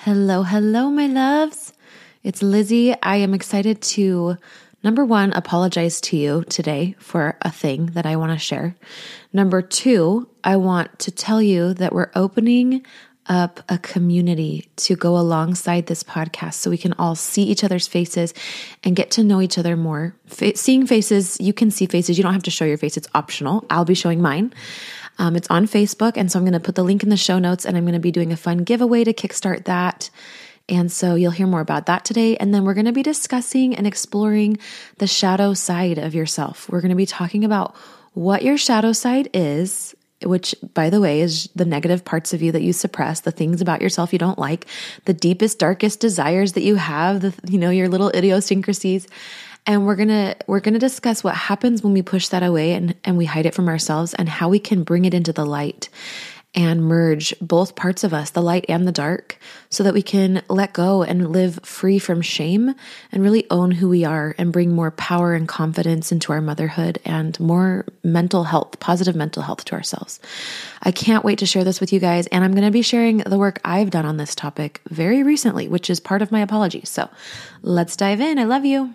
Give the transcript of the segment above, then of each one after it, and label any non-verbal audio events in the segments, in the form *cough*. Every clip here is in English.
Hello, hello, my loves. It's Lizzie. I am excited to, number one, apologize to you today for a thing that I want to share. Number two, I want to tell you that we're opening up a community to go alongside this podcast so we can all see each other's faces and get to know each other more. Fa- seeing faces, you can see faces. You don't have to show your face, it's optional. I'll be showing mine. Um, it's on Facebook. And so I'm going to put the link in the show notes and I'm going to be doing a fun giveaway to kickstart that. And so you'll hear more about that today. And then we're going to be discussing and exploring the shadow side of yourself. We're going to be talking about what your shadow side is, which by the way is the negative parts of you that you suppress, the things about yourself you don't like, the deepest darkest desires that you have, the you know your little idiosyncrasies and we're going to we're going to discuss what happens when we push that away and and we hide it from ourselves and how we can bring it into the light and merge both parts of us, the light and the dark, so that we can let go and live free from shame and really own who we are and bring more power and confidence into our motherhood and more mental health, positive mental health to ourselves. I can't wait to share this with you guys. And I'm going to be sharing the work I've done on this topic very recently, which is part of my apology. So let's dive in. I love you.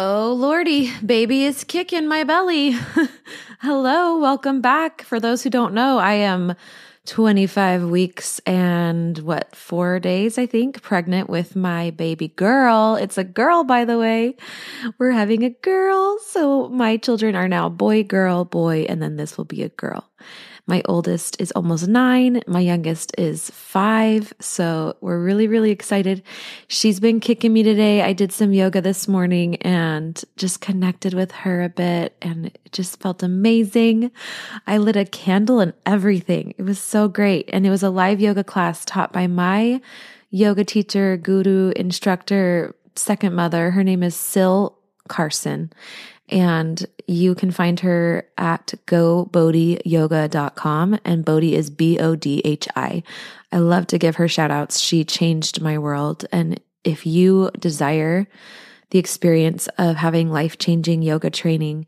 Oh, Lordy, baby is kicking my belly. *laughs* Hello, welcome back. For those who don't know, I am 25 weeks and what, four days, I think, pregnant with my baby girl. It's a girl, by the way. We're having a girl. So my children are now boy, girl, boy, and then this will be a girl. My oldest is almost nine. My youngest is five. So we're really, really excited. She's been kicking me today. I did some yoga this morning and just connected with her a bit and it just felt amazing. I lit a candle and everything. It was so great. And it was a live yoga class taught by my yoga teacher, guru, instructor, second mother. Her name is Sil Carson and you can find her at gobodhiyoga.com and Bodhi is B O D H I. I love to give her shout outs. She changed my world. And if you desire the experience of having life changing yoga training,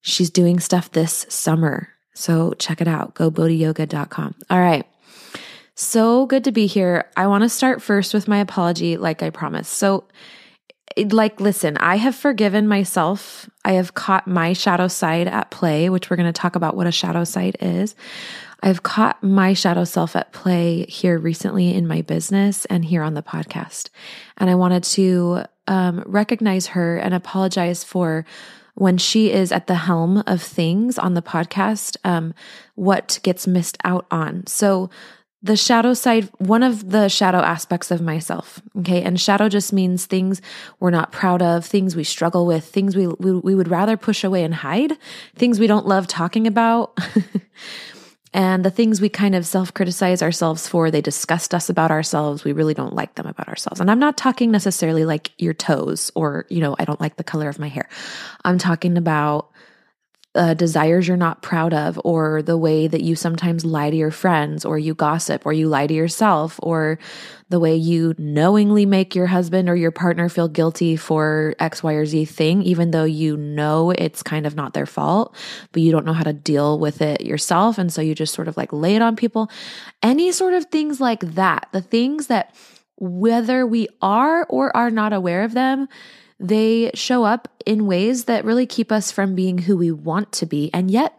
she's doing stuff this summer. So check it out, gobodhiyoga.com. All right. So good to be here. I want to start first with my apology, like I promised. So, like, listen, I have forgiven myself. I have caught my shadow side at play, which we're going to talk about what a shadow side is. I've caught my shadow self at play here recently in my business and here on the podcast. And I wanted to um, recognize her and apologize for when she is at the helm of things on the podcast, um, what gets missed out on. So, the shadow side, one of the shadow aspects of myself. Okay. And shadow just means things we're not proud of, things we struggle with, things we, we, we would rather push away and hide, things we don't love talking about. *laughs* and the things we kind of self criticize ourselves for, they disgust us about ourselves. We really don't like them about ourselves. And I'm not talking necessarily like your toes or, you know, I don't like the color of my hair. I'm talking about uh, desires you're not proud of, or the way that you sometimes lie to your friends, or you gossip, or you lie to yourself, or the way you knowingly make your husband or your partner feel guilty for X, Y, or Z thing, even though you know it's kind of not their fault, but you don't know how to deal with it yourself. And so you just sort of like lay it on people. Any sort of things like that, the things that whether we are or are not aware of them, they show up in ways that really keep us from being who we want to be. And yet,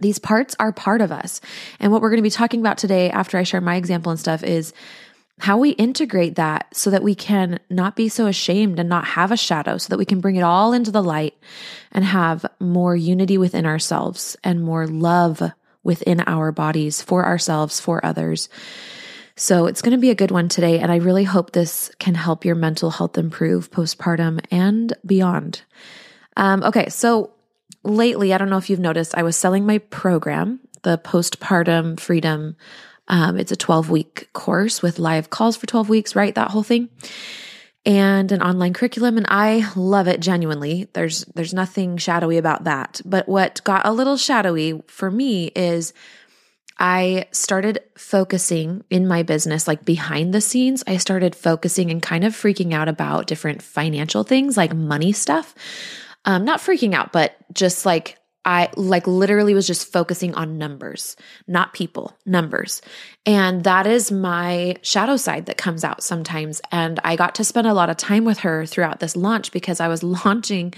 These parts are part of us. And what we're going to be talking about today, after I share my example and stuff, is how we integrate that so that we can not be so ashamed and not have a shadow, so that we can bring it all into the light and have more unity within ourselves and more love within our bodies for ourselves, for others. So it's going to be a good one today. And I really hope this can help your mental health improve postpartum and beyond. Um, okay. So lately, I don't know if you've noticed, I was selling my program, the postpartum freedom. Um, it's a 12 week course with live calls for 12 weeks, right? That whole thing. And an online curriculum and I love it genuinely. There's there's nothing shadowy about that. But what got a little shadowy for me is I started focusing in my business, like behind the scenes. I started focusing and kind of freaking out about different financial things like money stuff. Um, not freaking out, but just like I like literally was just focusing on numbers, not people, numbers. And that is my shadow side that comes out sometimes. And I got to spend a lot of time with her throughout this launch because I was *laughs* launching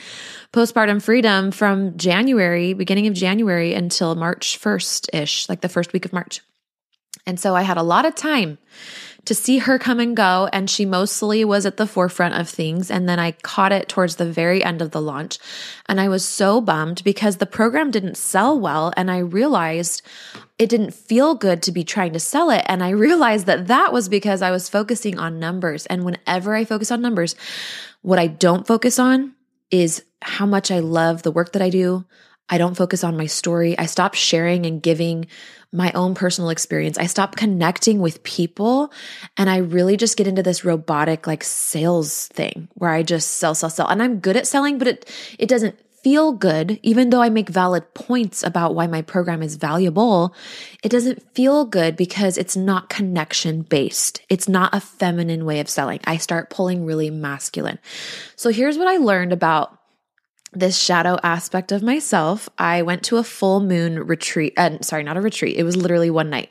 postpartum freedom from January, beginning of January until March 1st ish, like the first week of March. And so I had a lot of time to see her come and go. And she mostly was at the forefront of things. And then I caught it towards the very end of the launch. And I was so bummed because the program didn't sell well. And I realized it didn't feel good to be trying to sell it. And I *laughs* realized that that was because I was focusing on numbers. And whenever I focus on numbers, what I don't focus on is how much I love the work that I do. I don't focus on my story. I stop sharing and giving my own personal experience. I stop connecting with people and I really just get into this robotic like sales thing where I just sell, sell, sell. And I'm good at selling, but it, it doesn't feel good, even though I make valid points about why my program is valuable, it doesn't feel good because it's not connection based. It's not a feminine way of selling. I start pulling really masculine. So here's what I learned about this shadow aspect of myself, I went to a full moon retreat. Uh, sorry, not a retreat. It was literally one night,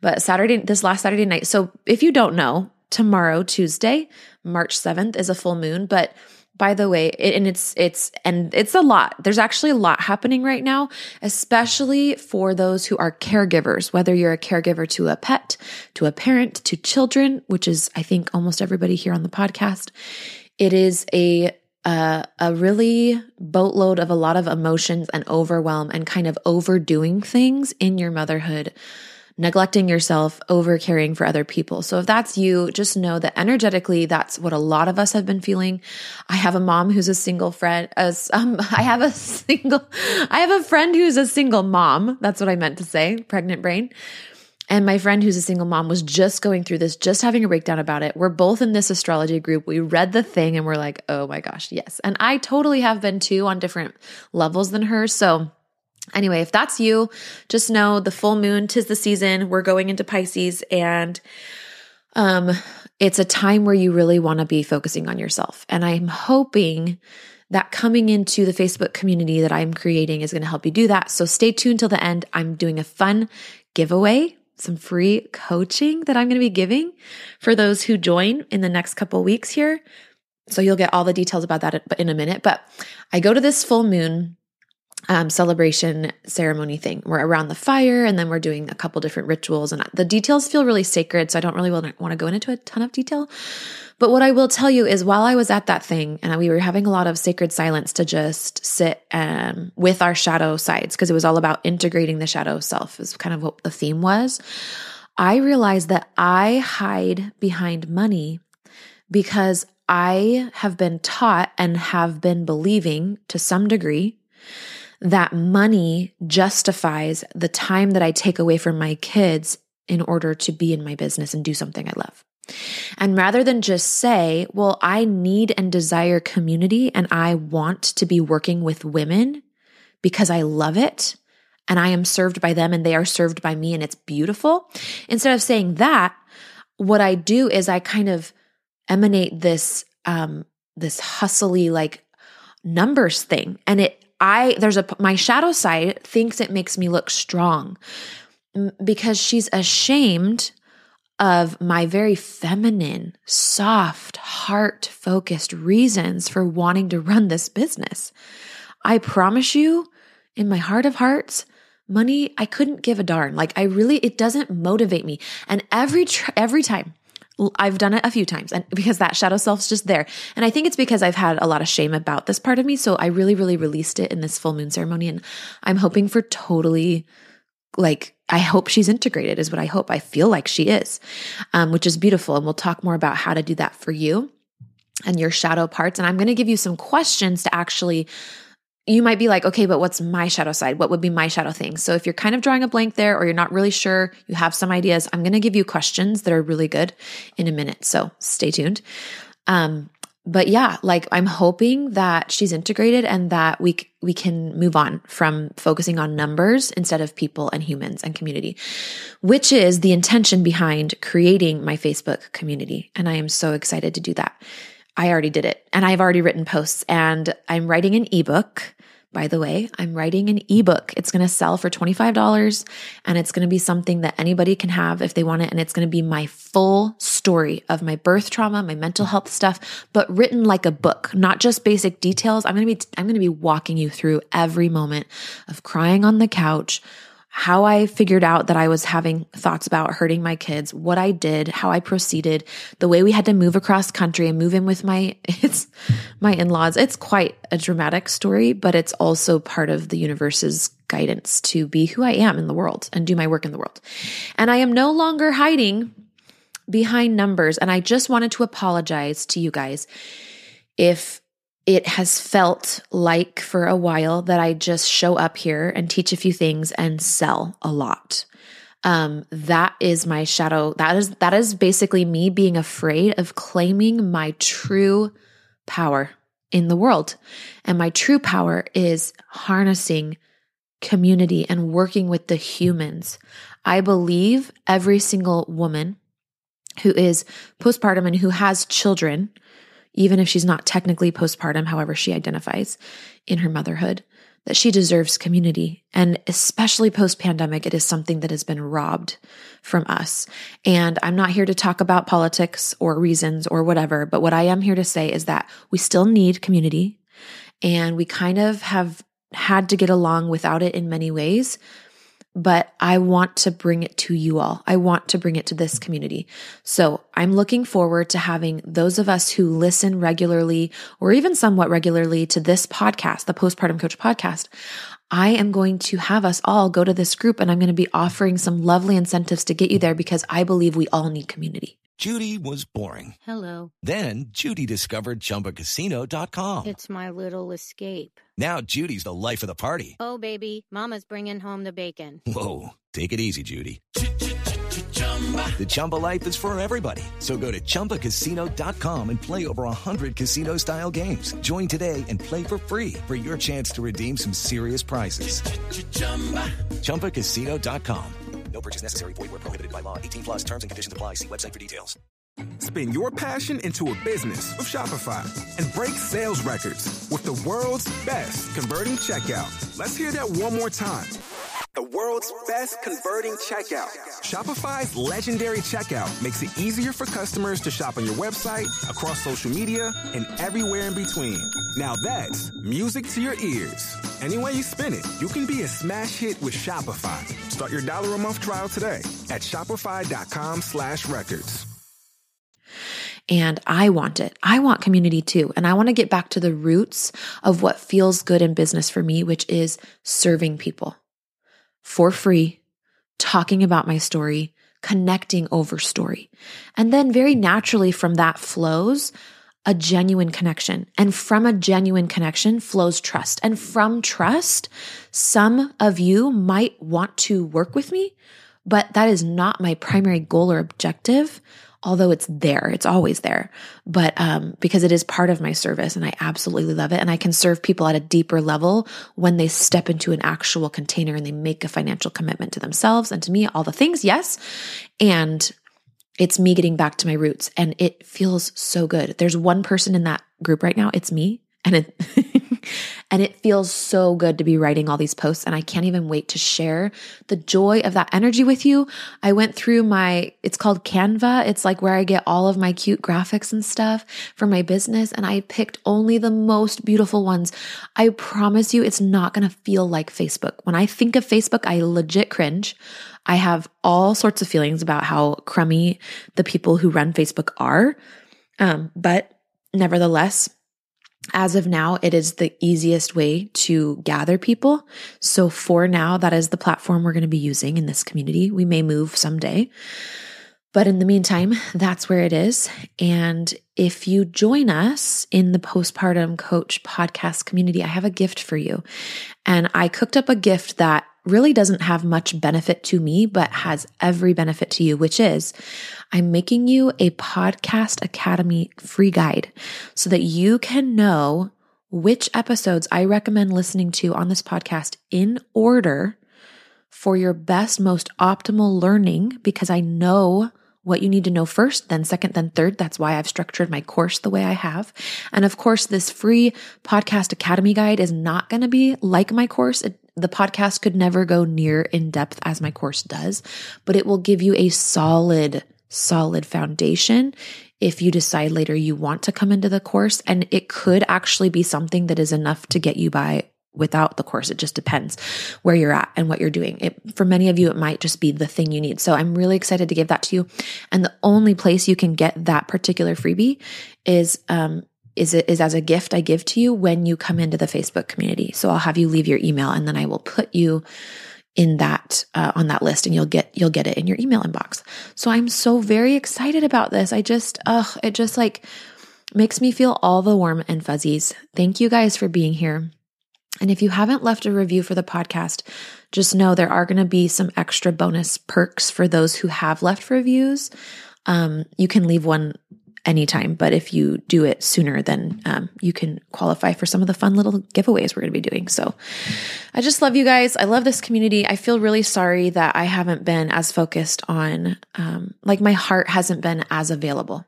but Saturday, this last Saturday night. So if you don't know, tomorrow, Tuesday, March 7th is a full moon. But by the way, it, and it's, it's, and it's a lot. There's actually a lot happening right now, especially for those who are caregivers, whether you're a caregiver to a pet, to a parent, to children, which is, I think, almost everybody here on the podcast. It is a a, a really boatload of a lot of emotions and overwhelm and kind of overdoing things in your motherhood, neglecting yourself, over caring for other people. So if that's you, just know that energetically, that's what a lot of us have been feeling. I have a mom who's a single friend, as um, *laughs* I have a single, I have a friend who's a single mom. That's what I meant to say, pregnant brain. And my friend who's a single mom was just going through this, just having a breakdown about it. We're both in this astrology group. We read the thing and we're like, oh my gosh, yes. And I totally have been too on different levels than her. So, anyway, if that's you, just know the full moon, tis the season. We're going into Pisces and, um, it's a time where you really want to be focusing on yourself. And I'm hoping that coming into the Facebook community that I'm creating is going to help you do that. So stay tuned till the end. I'm doing a fun giveaway some free coaching that I'm going to be giving for those who join in the next couple weeks here. So you'll get all the details about that in a minute. But I go to this full moon um, celebration ceremony thing. We're around the fire and then we're doing a couple different rituals, and the details feel really sacred. So I don't really want to go into a ton of detail. But what I will tell you is while I was at that thing and we were having a lot of sacred silence to just sit um, with our shadow sides, because it was all about integrating the shadow self, is kind of what the theme was. I realized that I hide behind money because I have been taught and have been believing to some degree that money justifies the time that I take away from my kids in order to be in my business and do something I love. And rather than just say, well, I need and desire community and I want to be working with women because I love it and I am served by them and they are served by me and it's beautiful. Instead of saying that, what I do is I kind of emanate this, um, this hustly like numbers thing. And it, I, there's a, my shadow side thinks it makes me look strong because she's ashamed of my very feminine, soft, heart focused reasons for wanting to run this business. I promise you, in my heart of hearts, money, I couldn't give a darn. Like I really, it doesn't motivate me. And every, tr- every time I've done it a few times and because that shadow self's just there. And I think it's because I've had a lot of shame about this part of me. So I really, really released it in this full moon ceremony. And I'm hoping for totally like, I hope she's integrated is what I hope. I feel like she is, um, which is beautiful. And we'll talk more about how to do that for you and your shadow parts. And I'm going to give you some questions to actually you might be like, okay, but what's my shadow side? What would be my shadow thing? So if you're kind of drawing a blank there or you're not really sure, you have some ideas, I'm going to give you questions that are really good in a minute. So stay tuned. Um, but yeah, like I'm hoping that she's integrated and that we we can move on from focusing on numbers instead of people and humans and community, which is the intention behind creating my Facebook community. And I am so excited to do that. I already did it and I've already written posts and I'm writing an ebook by the way, I'm writing an ebook. It's going to sell for $25 and it's going to be something that anybody can have if they want it. And it's going to be my full story of my birth trauma, my mental health stuff, but written like a book, not just basic details. I'm going to be, I'm going to be walking you through every moment of crying on the couch, how I figured out that I was having thoughts about hurting my kids, what I did, how I proceeded, the way we had to move across country and move in with my *laughs* it's my in-laws. It's quite a dramatic story, but it's also part of the universe's guidance to be who I am in the world and do my work in the world. And I am no longer hiding behind numbers and I just wanted to apologize to you guys if it has felt like for a while that I just show up here and teach a few things and sell a lot. Um, that is my shadow. That is, that is basically me being afraid of claiming my true power in the world. And my true power is harnessing community and working with the humans. I believe every single woman who is postpartum and who has children even if she's not technically postpartum, however she identifies in her motherhood, that she deserves community. And especially post pandemic, it is something that has been robbed from us. And I'm not here to talk about politics or reasons or whatever, but what I am here to say is that we still need community and we kind of have had to get along without it in many ways but I want to bring it to you all. I want to bring it to this community. So I'm looking forward to having those of us who listen regularly or even somewhat regularly to this podcast, the Postpartum Coach podcast. I am going to have us all go to this group and I'm going to be offering some lovely incentives to get you there because I believe we all need community. Judy was boring. Hello. Then Judy discovered chumbacasino.com. It's my little escape. Now Judy's the life of the party. Oh, baby, Mama's bringing home the bacon. Whoa. Take it easy, Judy. The Chumba life is for everybody. So go to ChumbaCasino.com and play over 100 casino style games. Join today and play for free for your chance to redeem some serious prizes. ChumbaCasino.com. No purchase necessary. Void where prohibited by law. 18 plus terms and conditions apply. See website for details. Spin your passion into a business with Shopify and break sales records with the world's best converting checkout. Let's hear that one more time the world's best converting checkout. Shopify's legendary checkout makes it easier for customers to shop on your website, across social media, and everywhere in between. Now that's music to your ears. Any way you spin it, you can be a smash hit with Shopify. Start your dollar a month trial today at shopify.com slash records. And I want it. I want community too. And I want to get back to the roots of what feels good in business for me, which is serving people for free, talking about my story, connecting over story. And then very naturally from that flows a genuine connection. And from a genuine connection flows trust. And from trust, some of you might want to work with me, but that is not my primary goal or objective although it's there, it's always there. But um, because it is part of my service and I absolutely love it. And I can serve people at a deeper level when they step into an actual container and they make a financial commitment to themselves and to me, all the things, yes. And it's me getting back to my roots and it feels so good. There's one person in that group right now, it's me. And it *laughs* and it feels so good to be writing all these posts. And I can't even wait to share the joy of that energy with you. I went through my, it's called Canva. It's like where I get all of my cute graphics and stuff for my business. And I picked only the most beautiful ones. I promise you, it's not going to feel like Facebook. When I think of Facebook, I legit cringe. I have all sorts of feelings about how crummy the people who run Facebook are. Um, but nevertheless, as of now, it is the easiest way to gather people. So for now, that is the platform we're going to be using in this community. We may move someday. But in the meantime, that's where it is. And if you join us in the postpartum coach podcast community, I have a gift for you. And I cooked up a gift that really doesn't have much benefit to me, but has every benefit to you, which is I'm making you a podcast academy free guide so that you can know which episodes I recommend listening to on this podcast in order for your best, most optimal learning, because I know what you need to know first, then second, then third. That's why I've structured my course the way I have. And of course, this free podcast academy guide is not going to be like my course. It, the podcast could never go near in depth as my course does, but it will give you a solid, solid foundation if you decide later you want to come into the course. And it could actually be something that is enough to get you by without the course. It just depends where you're at and what you're doing. It, for many of you, it might just be the thing you need. So I'm really excited to give that to you. And the only place you can get that particular freebie is um, is it is as a gift I give to you when you come into the Facebook community. So I'll have you leave your email and then I will put you in that uh, on that list and you'll get you'll get it in your email inbox. So I'm so very excited about this. I just ugh it just like makes me feel all the warm and fuzzies. Thank you guys for being here. And if you haven't left a review for the podcast, just know there are going to be some extra bonus perks for those who have left reviews. Um, you can leave one anytime. But if you do it sooner, then um, you can qualify for some of the fun little giveaways we're going to be doing. So I just love you guys. I love this community. I feel really sorry that I haven't been as focused on, um, like my heart hasn't been as available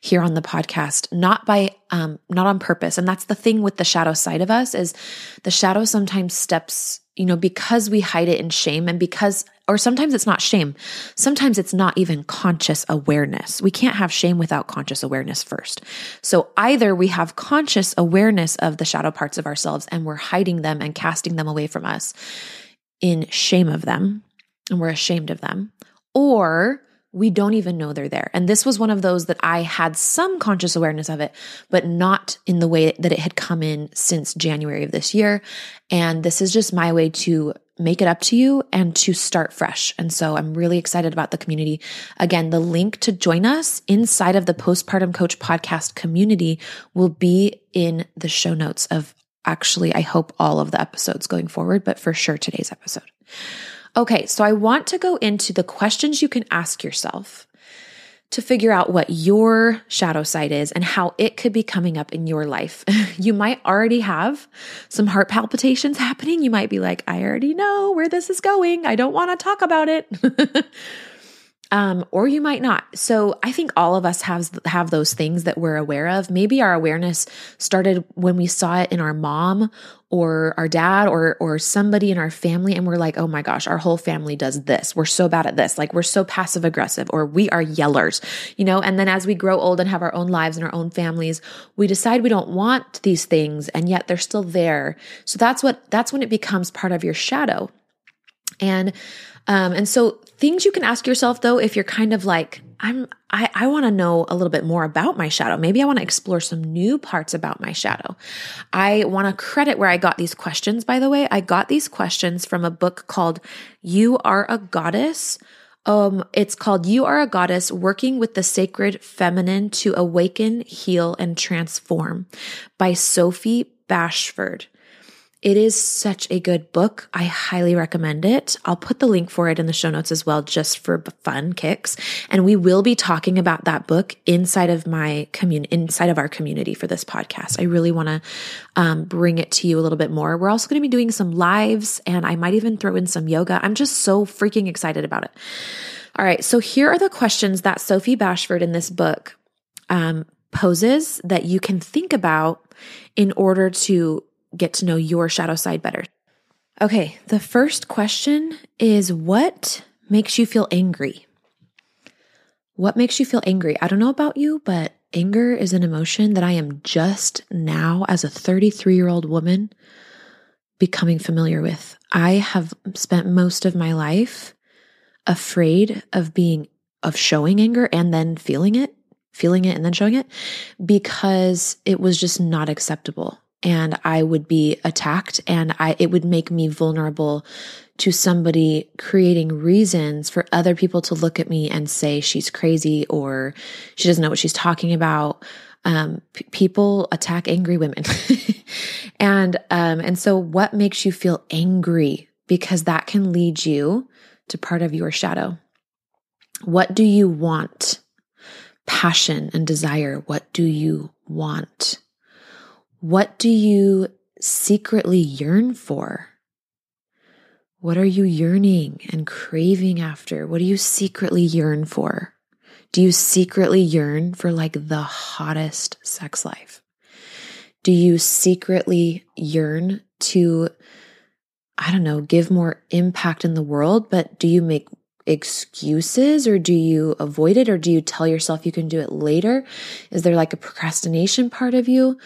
here on the podcast, not by, um, not on purpose. And that's the thing with the shadow side of us is the shadow sometimes steps you know, because we hide it in shame and because, or sometimes it's not shame. Sometimes it's not even conscious awareness. We can't have shame without conscious awareness first. So either we have conscious awareness of the shadow parts of ourselves and we're hiding them and casting them away from us in shame of them and we're ashamed of them, or we don't even know they're there. And this was one of those that I had some conscious awareness of it, but not in the way that it had come in since January of this year. And this is just my way to make it up to you and to start fresh. And so I'm really excited about the community. Again, the link to join us inside of the Postpartum Coach podcast community will be in the show notes of actually, I hope all of the episodes going forward, but for sure today's episode. Okay, so I want to go into the questions you can ask yourself to figure out what your shadow side is and how it could be coming up in your life. *laughs* you might already have some heart palpitations happening. You might be like, I already know where this is going. I don't want to talk about it. *laughs* um, or you might not. So I think all of us have have those things that we're aware of. Maybe our awareness started when we saw it in our mom or our dad or or somebody in our family, and we're like, oh my gosh, our whole family does this. We're so bad at this. Like we're so passive aggressive, or we are yellers, you know. And then as we grow old and have our own lives and our own families, we decide we don't want these things, and yet they're still there. So that's what that's when it becomes part of your shadow. And um, and so things you can ask yourself though, if you're kind of like, I'm, I, I want to know a little bit more about my shadow. Maybe I want to explore some new parts about my shadow. I want to credit where I got these questions, by the way. I got these questions from a book called You Are a Goddess. Um, it's called You Are a Goddess Working with the Sacred Feminine to Awaken, Heal, and Transform by Sophie Bashford. It is such a good book. I highly recommend it. I'll put the link for it in the show notes as well, just for fun kicks. And we will be talking about that book inside of my community, inside of our community for this podcast. I really want to um, bring it to you a little bit more. We're also going to be doing some lives and I might even throw in some yoga. I'm just so freaking excited about it. All right. So here are the questions that Sophie Bashford in this book um, poses that you can think about in order to get to know your shadow side better. Okay, the first question is what makes you feel angry? What makes you feel angry? I don't know about you, but anger is an emotion that I am just now, as a 33 year old woman, becoming familiar with. I have spent most of my life afraid of being, of showing anger and then feeling it, feeling it and then showing it because it was just not acceptable and I would be attacked and I it would make me vulnerable to somebody creating reasons for other people to look at me and say she's crazy or she doesn't know what she's talking about. Um, p- people attack angry women, *laughs* and um, and so what makes you feel angry? Because that can lead you to part of your shadow. What do you want? Passion and desire. What do you want? What do you secretly yearn for? What are you yearning and craving after? What do you secretly yearn for? Do you secretly yearn for like the hottest sex life? Do you secretly yearn to, I don't know, give more impact in the world, but do you make excuses or do you avoid it or do you tell yourself you can do it later? Is there like a procrastination part of you?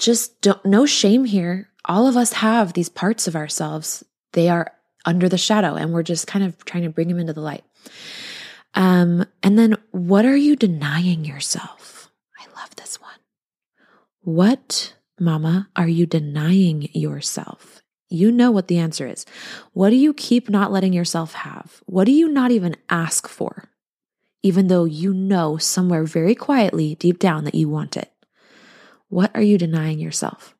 Just don't, no shame here. All of us have these parts of ourselves. They are under the shadow and we're just kind of trying to bring them into the light. Um, and then what are you denying yourself? I love this one. What, mama, are you denying yourself? You know what the answer is. What do you keep not letting yourself have? What do you not even ask for? Even though you know somewhere very quietly deep down that you want it. What are you denying yourself?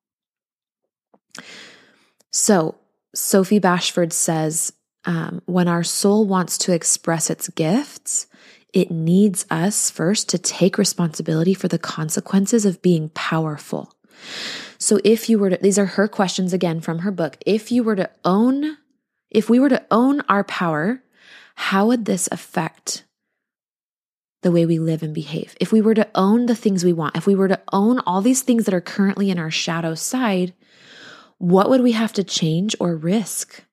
So, Sophie Bashford says um, when our soul wants to express its gifts, it needs us first to take responsibility for the consequences of being powerful. So, if you were to, these are her questions again from her book. If you were to own, if we were to own our power, how would this affect the way we live and behave. If we were to own the things we want, if we were to own all these things that are currently in our shadow side, what would we have to change or risk?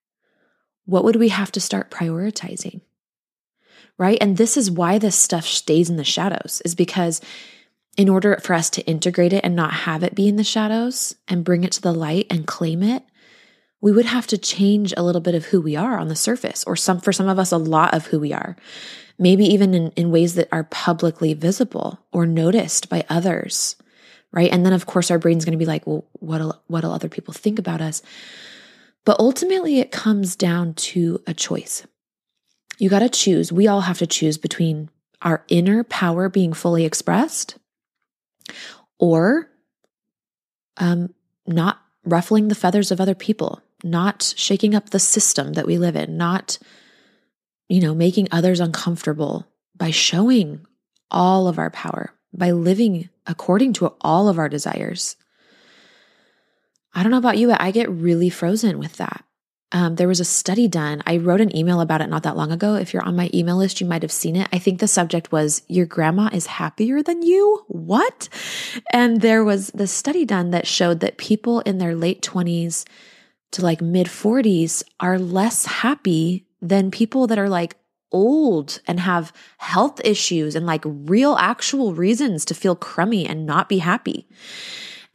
What would we have to start prioritizing? Right? And this is why this stuff stays in the shadows, is because in order for us to integrate it and not have it be in the shadows and bring it to the light and claim it, we would have to change a little bit of who we are on the surface, or some for some of us, a lot of who we are maybe even in, in ways that are publicly visible or noticed by others, right? And then, of course, our brain's going to be like, well, what'll, what'll other people think about us? But ultimately, it comes down to a choice. You got to choose. We all have to choose between our inner power being fully expressed or um, not ruffling the feathers of other people, not shaking up the system that we live in, not you know, making others uncomfortable by showing all of our power, by living according to all of our desires. I don't know about you, but I get really frozen with that. Um, there was a study done. I wrote an email about it not that long ago. If you're on my email list, you might have seen it. I think the subject was Your grandma is happier than you? What? And there was the study done that showed that people in their late 20s to like mid 40s are less happy than people that are like old and have health issues and like real actual reasons to feel crummy and not be happy.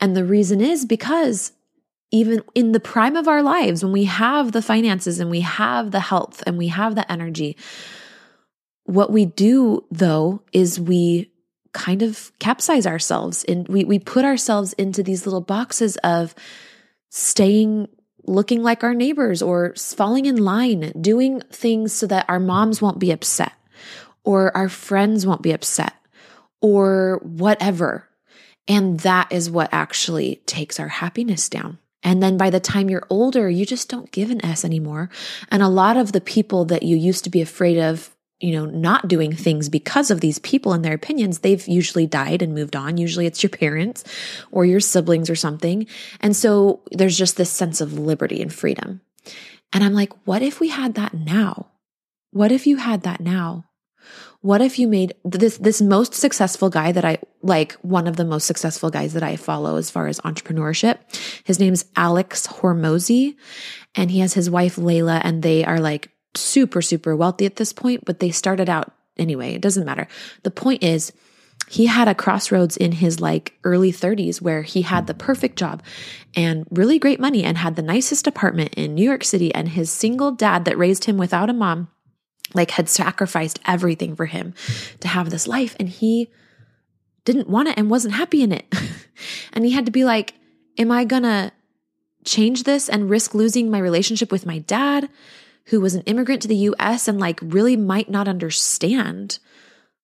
And the reason is because even in the prime of our lives, when we have the finances and we have the health and we have the energy, what we do though is we kind of capsize ourselves and we, we put ourselves into these little boxes of staying looking like our neighbors or falling in line, doing things so that our moms won't be upset or our friends won't be upset or whatever. And that is what actually takes our happiness down. And then by the time you're older, you just don't give an S anymore. And a lot of the people that you used to be afraid of you know, not doing things because of these people and their opinions, they've usually died and moved on. Usually it's your parents or your siblings or something. And so there's just this sense of liberty and freedom. And I'm like, what if we had that now? What if you had that now? What if you made this this most successful guy that I like one of the most successful guys that I follow as far as entrepreneurship. His name's Alex Hormozi and he has his wife Leila and they are like super super wealthy at this point, but they started out anyway, it doesn't matter. The point is he had a crossroads in his like early 30s where he had the perfect job and really great money and had the nicest apartment in New York City and his single dad that raised him without a mom like had sacrificed everything for him to have this life and he didn't want it and wasn't happy in it. *laughs* and he had to be like, am I going to change this and risk losing my relationship with my dad who was an immigrant to the US and like really might not understand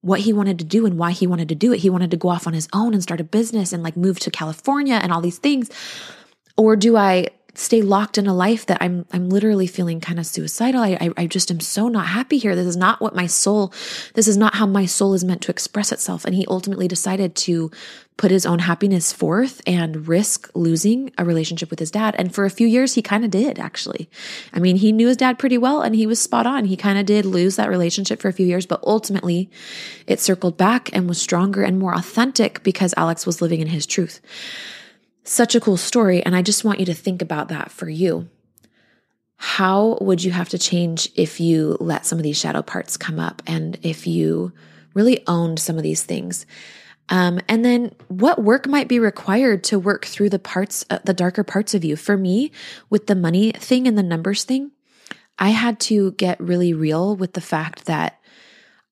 what he wanted to do and why he wanted to do it. He wanted to go off on his own and start a business and like move to California and all these things. Or do I stay locked in a life that I'm I'm literally feeling kind of suicidal. I, I, I just am so not happy here. This is not what my soul. This is not how my soul is meant to express itself. And he ultimately decided to put his own happiness forth and risk losing a relationship with his dad. And for a few years, he kind of did actually. I mean, he knew his dad pretty well, and he was spot on. He kind of did lose that relationship for a few years, but ultimately, it circled back and was stronger and more authentic because Alex was living in his truth. Such a cool story. And I just want you to think about that for you. How would you have to change if you let some of these shadow parts come up and if you really owned some of these things? Um, and then what work might be required to work through the parts, uh, the darker parts of you? For me, with the money thing and the numbers thing, I had to get really real with the fact that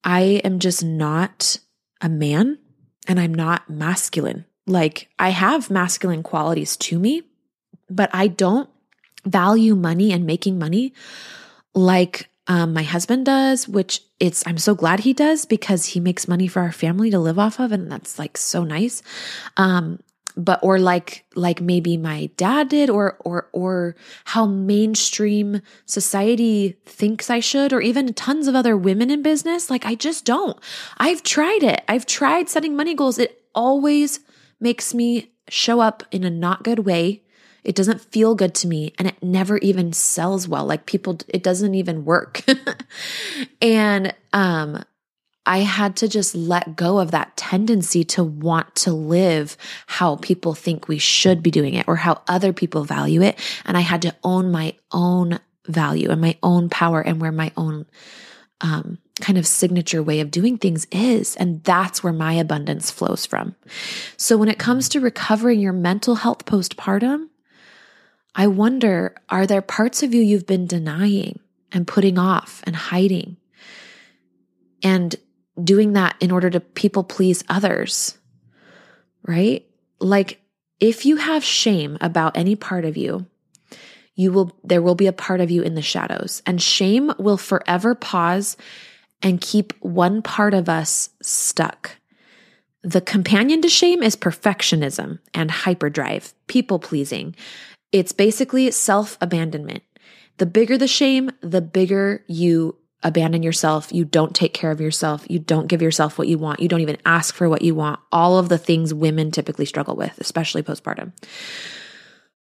I am just not a man and I'm not masculine. Like I have masculine qualities to me, but I don't value money and making money like um, my husband does, which it's, I'm so glad he does because he makes money for our family to live off of. And that's like so nice. Um, but, or like, like maybe my dad did, or, or, or how mainstream society thinks I should, or even tons of other women in business. Like I just don't. I've tried it. I've tried setting money goals. It always makes me show up in a not good way. It doesn't feel good to me and it never even sells well. Like people, it doesn't even work. *laughs* and, um, I had to just let go of that tendency to want to live how people think we should be doing it or how other people value it. And I had to own my own value and my own power and where my own um, kind of signature way of doing things is. And that's where my abundance flows from. So when it comes to recovering your mental health postpartum, I wonder are there parts of you you've been denying and putting off and hiding and doing that in order to people please others? Right? Like if you have shame about any part of you, you will, there will be a part of you in the shadows and shame will forever pause and keep one part of us stuck. The companion to shame is perfectionism and hyperdrive, people pleasing. It's basically self abandonment. The bigger the shame, the bigger you abandon yourself. You don't take care of yourself. You don't give yourself what you want. You don't even ask for what you want. All of the things women typically struggle with, especially postpartum.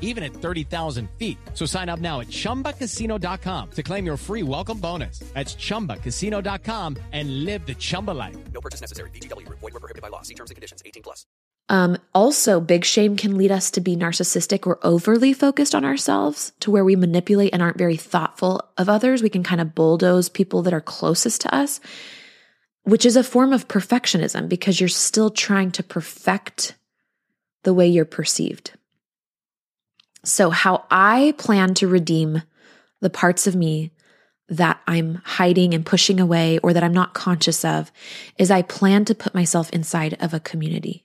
even at 30,000 feet. So sign up now at chumbacasino.com to claim your free welcome bonus. That's chumbacasino.com and live the Chumba life. No purchase necessary. VGW. Void were prohibited by law. See terms and conditions. 18 plus. Um, also, big shame can lead us to be narcissistic or overly focused on ourselves to where we manipulate and aren't very thoughtful of others. We can kind of bulldoze people that are closest to us, which is a form of perfectionism because you're still trying to perfect the way you're perceived. So, how I plan to redeem the parts of me that I'm hiding and pushing away or that I'm not conscious of is I plan to put myself inside of a community.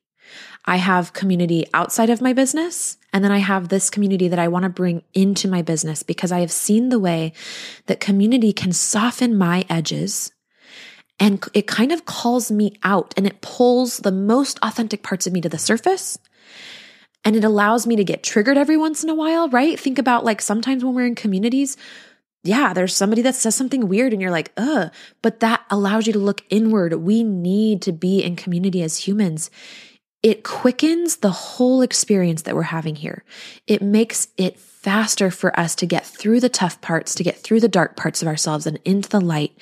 I have community outside of my business. And then I have this community that I want to bring into my business because I have seen the way that community can soften my edges and it kind of calls me out and it pulls the most authentic parts of me to the surface. And it allows me to get triggered every once in a while, right? Think about like sometimes when we're in communities, yeah, there's somebody that says something weird and you're like, ugh, but that allows you to look inward. We need to be in community as humans it quickens the whole experience that we're having here. It makes it faster for us to get through the tough parts, to get through the dark parts of ourselves and into the light,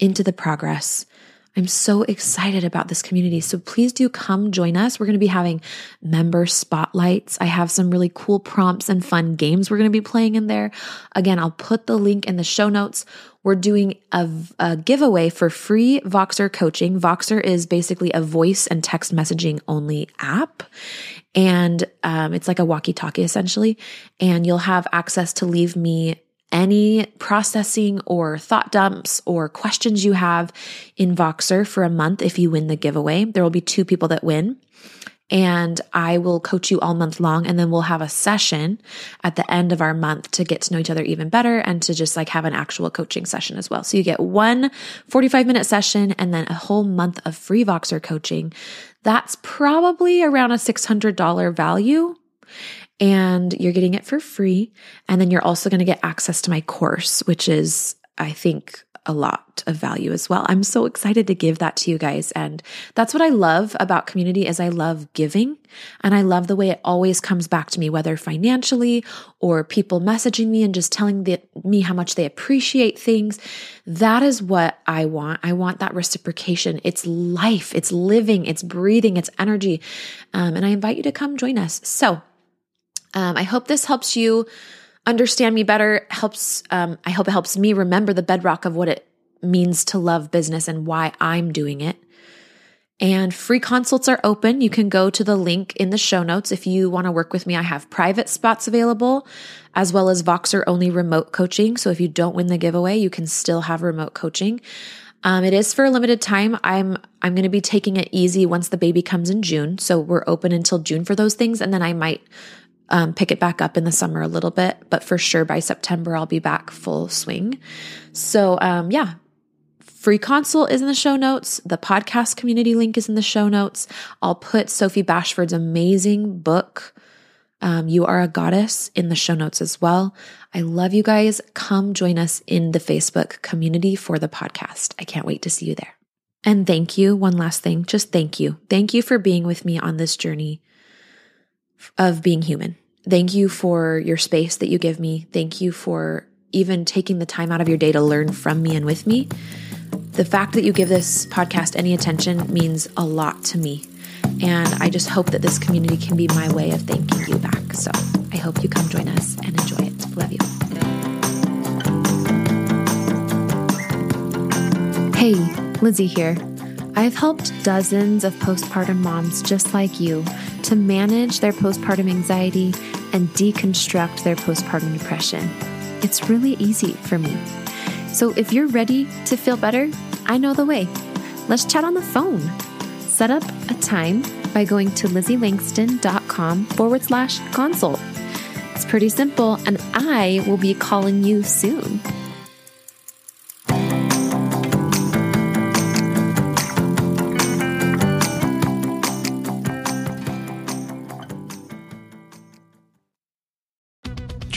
into the progress. I'm so excited about this community. So please do come join us. We're going to be having member spotlights. I have some really cool prompts and fun games we're going to be playing in there. Again, I'll put the link in the show notes. We're doing a, a giveaway for free Voxer coaching. Voxer is basically a voice and text messaging only app. And um, it's like a walkie talkie essentially. And you'll have access to leave me any processing or thought dumps or questions you have in Voxer for a month if you win the giveaway. There will be two people that win. And I will coach you all month long. And then we'll have a session at the end of our month to get to know each other even better and to just like have an actual coaching session as well. So you get one 45 minute session and then a whole month of free Voxer coaching. That's probably around a $600 value and you're getting it for free. And then you're also going to get access to my course, which is, I think, a lot of value as well. I'm so excited to give that to you guys. And that's what I love about community is I love giving and I love the way it always comes back to me, whether financially or people messaging me and just telling the, me how much they appreciate things. That is what I want. I want that reciprocation. It's life. It's living. It's breathing. It's energy. Um, and I invite you to come join us. So um, I hope this helps you understand me better. Helps. Um, I hope it helps me remember the bedrock of what it means to love business and why I'm doing it. And free consults are open. You can go to the link in the show notes if you want to work with me. I have private spots available as well as Voxer only remote coaching. So if you don't win the giveaway, you can still have remote coaching. Um, it is for a limited time. I'm I'm going to be taking it easy once the baby comes in June. So we're open until June for those things, and then I might um, pick it back up in the summer a little bit, but for sure by September, I'll be back full swing. So, um, yeah, free consult is in the show notes. The podcast community link is in the show notes. I'll put Sophie Bashford's amazing book, um, You Are a Goddess, in the show notes as well. I love you guys. Come join us in the Facebook community for the podcast. I can't wait to see you there. And thank you. One last thing, just thank you. Thank you for being with me on this journey of being human. Thank you for your space that you give me. Thank you for even taking the time out of your day to learn from me and with me. The fact that you give this podcast any attention means a lot to me. And I just hope that this community can be my way of thanking you back. So I hope you come join us and enjoy it. Love you. Hey, Lizzie here. I've helped dozens of postpartum moms just like you to manage their postpartum anxiety and deconstruct their postpartum depression. It's really easy for me. So if you're ready to feel better, I know the way. Let's chat on the phone. Set up a time by going to lizzieLangston.com forward slash consult. It's pretty simple, and I will be calling you soon.